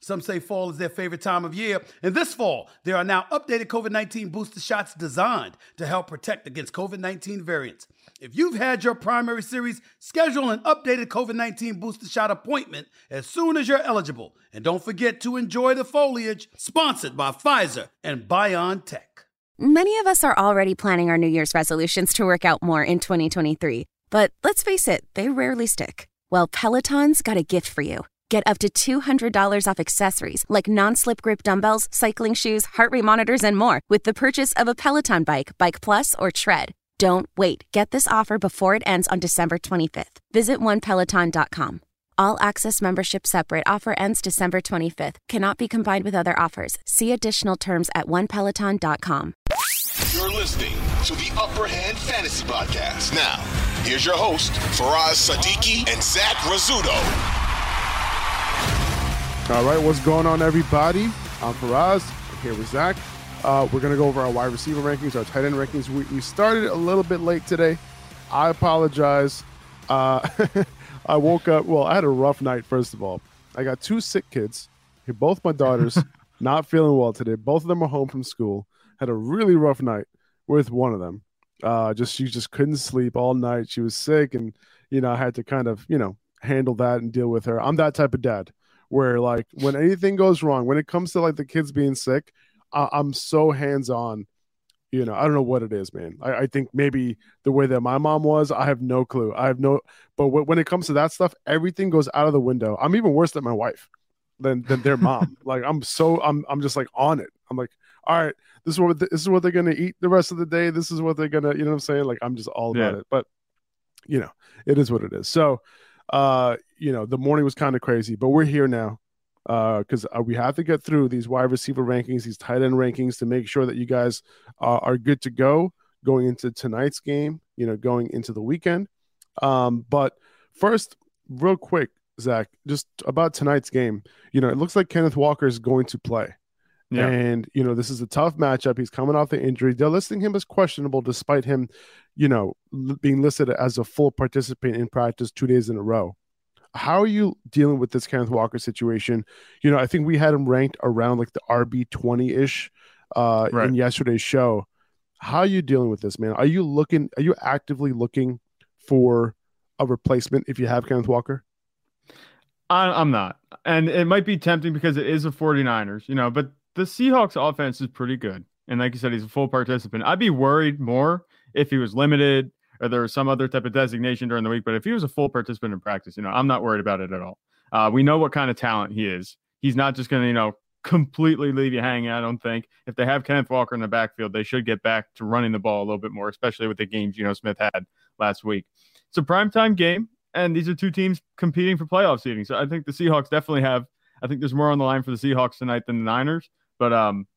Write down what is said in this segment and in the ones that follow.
Some say fall is their favorite time of year. And this fall, there are now updated COVID 19 booster shots designed to help protect against COVID 19 variants. If you've had your primary series, schedule an updated COVID 19 booster shot appointment as soon as you're eligible. And don't forget to enjoy the foliage, sponsored by Pfizer and BioNTech. Many of us are already planning our New Year's resolutions to work out more in 2023. But let's face it, they rarely stick. Well, Peloton's got a gift for you. Get up to $200 off accessories like non slip grip dumbbells, cycling shoes, heart rate monitors, and more with the purchase of a Peloton bike, Bike Plus, or Tread. Don't wait. Get this offer before it ends on December 25th. Visit onepeloton.com. All access membership separate offer ends December 25th. Cannot be combined with other offers. See additional terms at onepeloton.com. You're listening to the Upper Hand Fantasy Podcast. Now, here's your host, Faraz Sadiki and Zach Rizzuto. All right, what's going on, everybody? I'm Faraz. I'm here with Zach. Uh, we're going to go over our wide receiver rankings, our tight end rankings. We, we started a little bit late today. I apologize. Uh, I woke up, well, I had a rough night, first of all. I got two sick kids, both my daughters, not feeling well today. Both of them are home from school. Had a really rough night with one of them. Uh, just she just couldn't sleep all night. She was sick, and you know I had to kind of you know handle that and deal with her. I'm that type of dad where like when anything goes wrong, when it comes to like the kids being sick, I- I'm so hands on. You know, I don't know what it is, man. I, I think maybe the way that my mom was, I have no clue. I have no, but w- when it comes to that stuff, everything goes out of the window. I'm even worse than my wife, than than their mom. like I'm so, I'm I'm just like on it. I'm like, all right, this is what this is what they're gonna eat the rest of the day. This is what they're gonna, you know what I'm saying? Like I'm just all about Yeah. it. But you know, it is what it is. So uh, you know, the morning was kind of crazy, but we're here now Uh, because uh, we have to get through these wide receiver rankings, these tight end rankings to make sure that you guys uh, are good to go going into tonight's game, you know, going into the weekend. Um, but first, real quick, Zach, just about tonight's game, you know, it looks like Kenneth Walker is going to play. Yeah. And, you know, this is a tough matchup. He's coming off the injury. They're listing him as questionable despite him, you know, l- being listed as a full participant in practice two days in a row. How are you dealing with this Kenneth Walker situation? You know, I think we had him ranked around like the RB 20 ish uh, Right. in yesterday's show. How are you dealing with this, man? Are you looking, are you actively looking for a replacement if you have Kenneth Walker? I, I'm not. And it might be tempting because it is a 49ers, you know, but the Seahawks offense is pretty good. And like you said, he's a full participant. I'd be worried more if he was limited or there was some other type of designation during the week. But if he was a full participant in practice, you know, I'm not worried about it at all. Uh, we know what kind of talent he is. He's not just going to, you know, completely leave you hanging. I don't think if they have Kenneth Walker in the backfield, they should get back to running the ball a little bit more, especially with the game Geno Smith had last week. It's a primetime game, and these are two teams competing for playoff seeding. So I think the Seahawks definitely have. I think there's more on the line for the Seahawks tonight than the Niners, but um,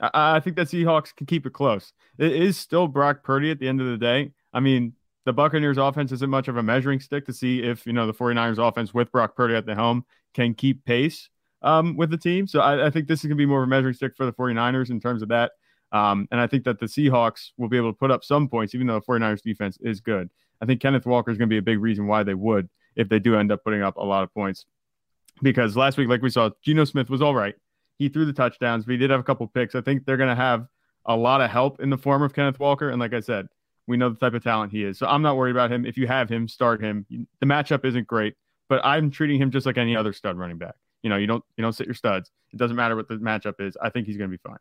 I, I think that Seahawks can keep it close. It is still Brock Purdy at the end of the day. I mean, the Buccaneers offense isn't much of a measuring stick to see if, you know, the 49ers offense with Brock Purdy at the helm can keep pace um, with the team. So I, I think this is going to be more of a measuring stick for the 49ers in terms of that. Um, and I think that the Seahawks will be able to put up some points, even though the 49ers defense is good. I think Kenneth Walker is going to be a big reason why they would if they do end up putting up a lot of points. Because last week, like we saw, Geno Smith was all right. He threw the touchdowns, but he did have a couple picks. I think they're going to have a lot of help in the form of Kenneth Walker. And like I said, we know the type of talent he is. So I'm not worried about him. If you have him, start him. The matchup isn't great, but I'm treating him just like any other stud running back. You know, you don't you don't sit your studs. It doesn't matter what the matchup is. I think he's going to be fine.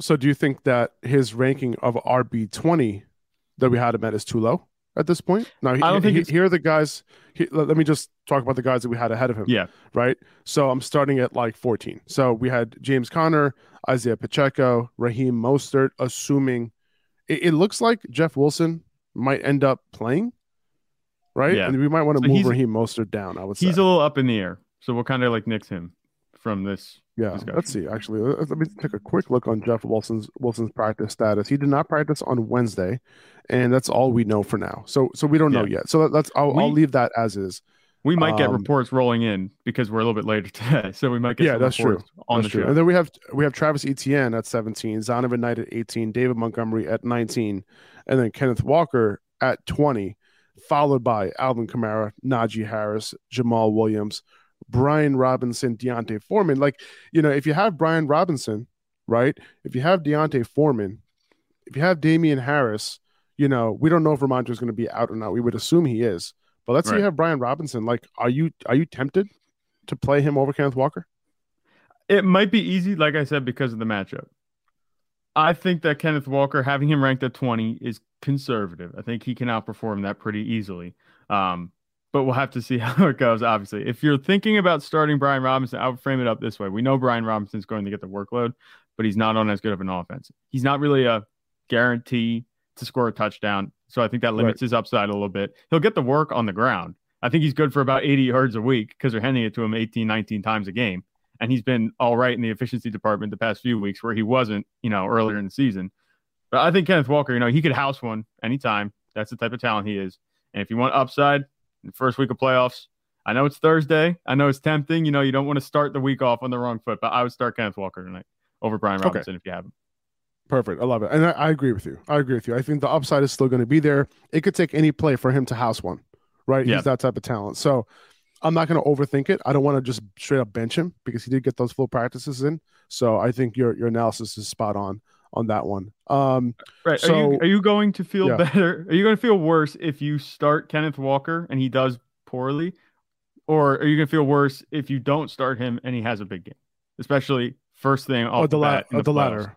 So do you think that his ranking of RB twenty that we had him at is too low at this point? Now, he, I don't think he, here are the guys. He, let, let me just talk about the guys that we had ahead of him. Yeah. right? So I'm starting at like 14. So we had James Conner, Isaiah Pacheco, Raheem Mostert, assuming it, it looks like Jeff Wilson might end up playing, right? Yeah. And we might want to So move Raheem Mostert down, I would say. He's a little up in the air. So we'll kind of like nix him from this. Yeah, discussion. let's see. Actually, let, me take a quick look on Jeff Wilson's Wilson's practice status. He did not practice on Wednesday, and that's all we know for now. So, so we don't know yet. So let's. I'll, I'll leave that as is. We might get Um, reports rolling in because we're a little bit later today. So we might get Yeah, some that's true. on That's the true. show. And then we have we have Travis Etienne at 17, Zonovan Knight at 18, David Montgomery at 19, and then Kenneth Walker at 20, followed by Alvin Kamara, Najee Harris, Jamaal Williams, Brian Robinson, D'Onta Foreman. Like, you know, if you have Brian Robinson, right? If you have D'Onta Foreman, if you have Damien Harris, you know, we don't know if Rhamondre is going to be out or not. We would assume he is. But let's say you have Brian Robinson. Like, are you are you tempted to play him over Kenneth Walker? It might be easy, like I said, because of the matchup. I think that Kenneth Walker, having him ranked at 20, is conservative. I think he can outperform that pretty easily. Um, but we'll have to see how it goes, obviously. If you're thinking about starting Brian Robinson, I would frame it up this way. We know Brian Robinson's going to get the workload, but he's not on as good of an offense. He's not really a guarantee to score a touchdown. So I think that limits his upside a little bit. He'll get the work on the ground. I think he's good for about 80 yards a week because they're handing it to him 18, 19 times a game and he's been all right in the efficiency department the past few weeks where he wasn't, you know, earlier in the season. But I think Kenneth Walker, you know, he could house one anytime. That's the type of talent he is. And if you want upside first week of playoffs, I know it's Thursday. I know it's tempting. You know, you don't want to start the week off on the wrong foot, but I would start Kenneth Walker tonight over Brian Okay. Robinson if you have him. Perfect. I love it. And I, I agree with you. I agree with you. I think the upside is still going to be there. It could take any play for him to house one, right? Yeah. He's that type of talent. So I'm not going to overthink it. I don't want to just straight up bench him because he did get those full practices in. So I think your your analysis is spot on on that one. Um, Right. are, you, are you going to feel Yeah. better? Are you going to feel worse if you start Kenneth Walker and he does poorly? Or are you going to feel worse if you don't start him and he has a big game? Especially first thing off or the, the, la- in the playoffs. latter,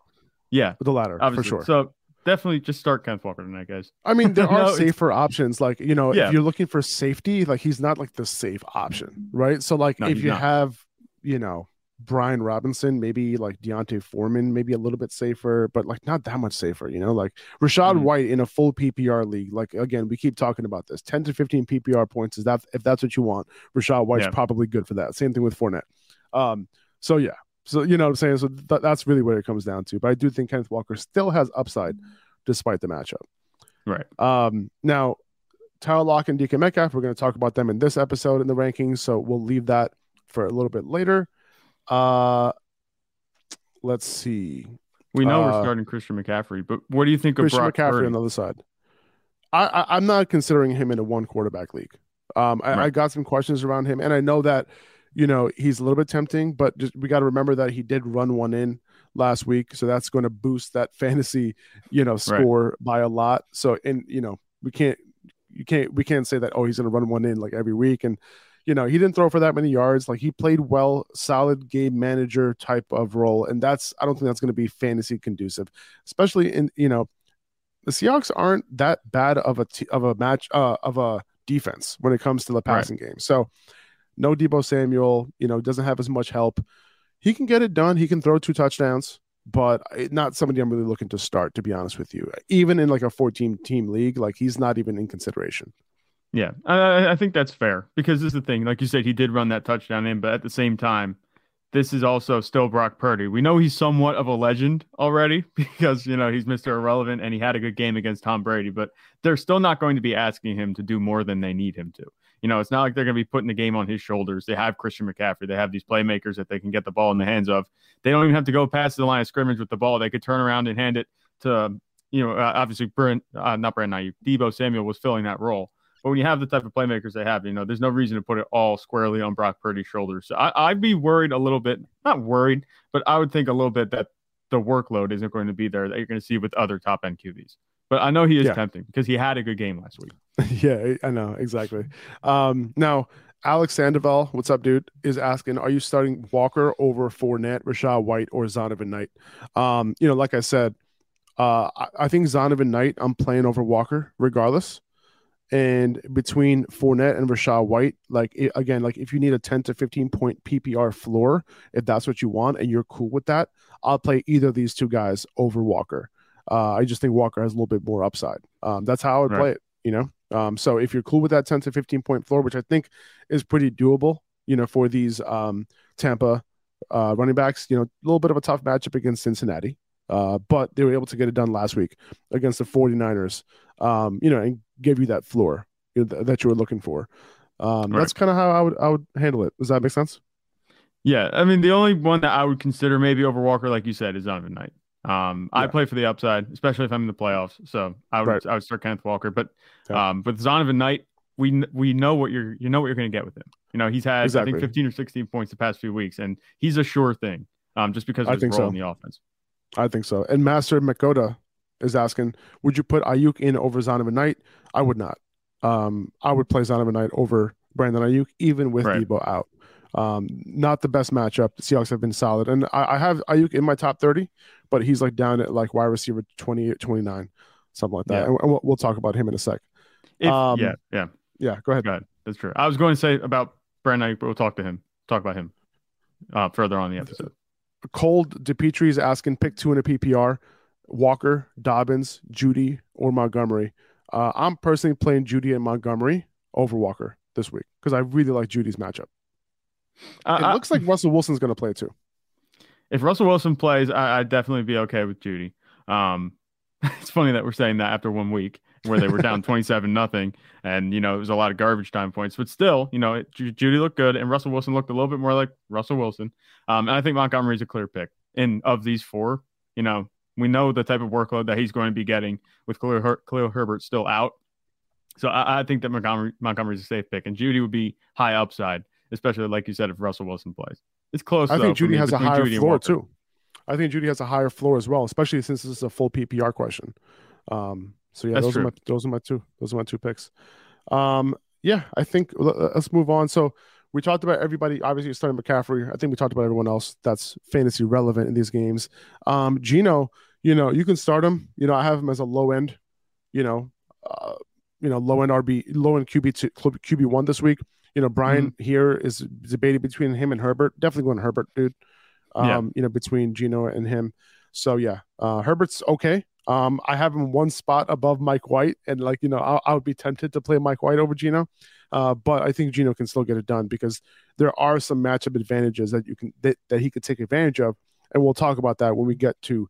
Yeah, the latter for sure. So definitely just start Kenneth Walker tonight, guys. I mean, there are it's- safer options. Like, you know, Yeah. if you're looking for safety, like he's not like the safe option, right? So, like, No, if you not. have, you know, Brian Robinson, maybe like D'Onta Foreman, maybe a little bit safer, but like not that much safer, you know, like Rachaad Mhm. White in a full PPR league. Like, again, we keep talking about this 10 to 15 PPR points. Is that if that's what you want, Rachaad White's Yeah. probably good for that. Same thing with Fournette. Um, so, yeah. So, you know what I'm saying? So, th- that's really what it comes down to. But I do think Kenneth Walker still has upside despite the matchup. Right. Um, now, Tyler Lock and DK Metcalf, we're going to talk about them in this episode in the rankings, so we'll leave that for a little bit later. Uh, let's see. We know we're Uh, starting Christian McCaffrey, but what do you think of Christian Brock McCaffrey Purdy? on the other side. I, I I'm not considering him in a one quarterback league. Um, I, I got some questions around him, and I know that you know he's a little bit tempting, but just we got to remember that he did run one in last week, so that's going to boost that fantasy, you know, score by a lot. So, and you know, we can't, you can't, we can't say that oh he's going to run one in like every week, and you know he didn't throw for that many yards. Like he played well, solid game manager type of role, and that's I don't think that's going to be fantasy conducive, especially in you know the Seahawks aren't that bad of a t- of a match uh, of a defense when it comes to the Right. passing game. So no Deebo Samuel, you know, doesn't have as much help. He can get it done. He can throw two touchdowns, but not somebody I'm really looking to start. To be honest with you, even in like a 14 team league, like he's not even in consideration. Yeah, I- I, think that's fair because this is the thing. Like you said, he did run that touchdown in, but at the same time, this is also still Brock Purdy. We know he's somewhat of a legend already because you know he's Mr. Irrelevant and he had a good game against Tom Brady, but they're still not going to be asking him to do more than they need him to. You know, it's not like they're going to be putting the game on his shoulders. They have Christian McCaffrey. They have these playmakers that they can get the ball in the hands of. They don't even have to go past the line of scrimmage with the ball. They could turn around and hand it to, you know, uh, obviously Brent, uh, not Brent Aiyuk, Deebo Samuel was filling that role. But when you have the type of playmakers they have, you know, there's no reason to put it all squarely on Brock Purdy's shoulders. So I, I'd be worried a little bit, not worried, but I would think a little bit that the workload isn't going to be there that you're going to see with other top end QBs. but I know he is Yeah. tempting because he had a good game last week. yeah, I know exactly. Um, now Alex Sandoval, what's up, dude? Is asking, are you starting Walker over Fournette, Rachaad White, or Zonovan Knight? Um, you know, like I said, uh, I, I think Zonovan Knight, I'm playing over Walker regardless. And between Fournette and Rachaad White, like i again, like if you need a 10 to 15 point PPR floor, if that's what you want and you're cool with that, I'll play either of these two guys over Walker. Uh, I just think Walker has a little bit more upside. Um, that's how I would Right. play it, you know. Um, so if you're cool with that 10 to 15 point floor, which I think is pretty doable, you know, for these um, Tampa uh, running backs, you know, a little bit of a tough matchup against Cincinnati, uh, but they were able to get it done last week against the 49ers, um, you know, and give you that floor you know, th- that you were looking for. Um, Right. That's kind of how I would I would handle it. Does that make sense? Yeah, I mean the only one that I would consider maybe over Walker, like you said, is Zonovan Knight. Um, I play for the upside, especially if I'm in the playoffs. So I would Right. I would start Kenneth Walker, but Yeah. um, with Zonovan Knight, we we know what you're you know what you're going to get with him. You know he's had I Exactly. think 15 or 16 points the past few weeks, and he's a sure thing. Um, just because I of his think role so. in the offense. I think so. And Master Makoda is asking, would you put Aiyuk in over Zonovan Knight? I would not. Um, I would play Zonovan Knight over Brandon Aiyuk, even with Right. Deebo out. Um, not the best matchup. The Seahawks have been solid. And I, I have Aiyuk in my top 30, but he's like down at like wide receiver 28, 29, something like that. Yeah. And, we'll, we'll talk about him in a sec. If, Um, yeah, yeah, Yeah, go ahead. go ahead. That's true. I was going to say about Brandon, Aiyuk, but we'll talk to him. Talk about him uh, further on in the episode. Cold DePietri is asking pick two in a PPR Walker, Dobbins, Jeudy, or Montgomery. Uh, I'm personally playing Jeudy and Montgomery over Walker this week because I really like Jeudy's matchup. Uh, It I- looks like Russell Wilson's going to play too. if Russell Wilson plays, I, I'd definitely be okay with Jeudy. Um, it's funny that we're saying that after one week where they were down 27 nothing, and you know it was a lot of garbage time points, but still, you know, it, Jeudy looked good, and Russell Wilson looked a little bit more like Russell Wilson. Um, and I think Montgomery's a clear pick. And of these four, you know, we know the type of workload that he's going to be getting with Khalil, Her- Khalil Herbert still out. So I, I think that Montgomery Montgomery's a safe pick, and Jeudy would be high upside, especially like you said if Russell Wilson plays. It's close. I though, think Jeudy has a higher Jeudy floor too. I think Jeudy has a higher floor as well, especially since this is a full PPR question. Um, so yeah, That's those are my those are my two those are my two picks. Um, yeah, I think l- let's move on. So we talked about everybody. Obviously, starting McCaffrey. I think we talked about everyone else that's fantasy relevant in these games. Um, Geno, you know, you can start him. You know, I have him as a low end. You know, uh, you know, low end RB, low end QB two, QB one this week. You know, Brian Mm-hmm. here is debating between him and Herbert. Definitely going Herbert, dude. Um, Yeah. you know, between Geno and him. So yeah, uh, Herbert's okay. Um, I have him one spot above Mike White, and like you know, I, I would be tempted to play Mike White over Geno, uh, but I think Geno can still get it done because there are some matchup advantages that you can that, that he could take advantage of, and we'll talk about that when we get to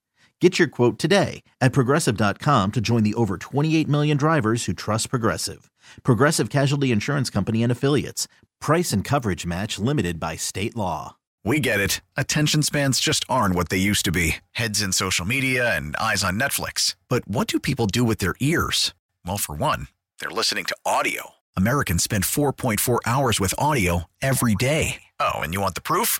Get your quote today at progressive.com to join the over 28 million drivers who trust Progressive. Progressive Casualty Insurance Company and Affiliates. Price and coverage match limited by state law. We get it. Attention spans just aren't what they used to be heads in social media and eyes on Netflix. But what do people do with their ears? Well, for one, they're listening to audio. Americans spend 4.4 hours with audio every day. Oh, and you want the proof?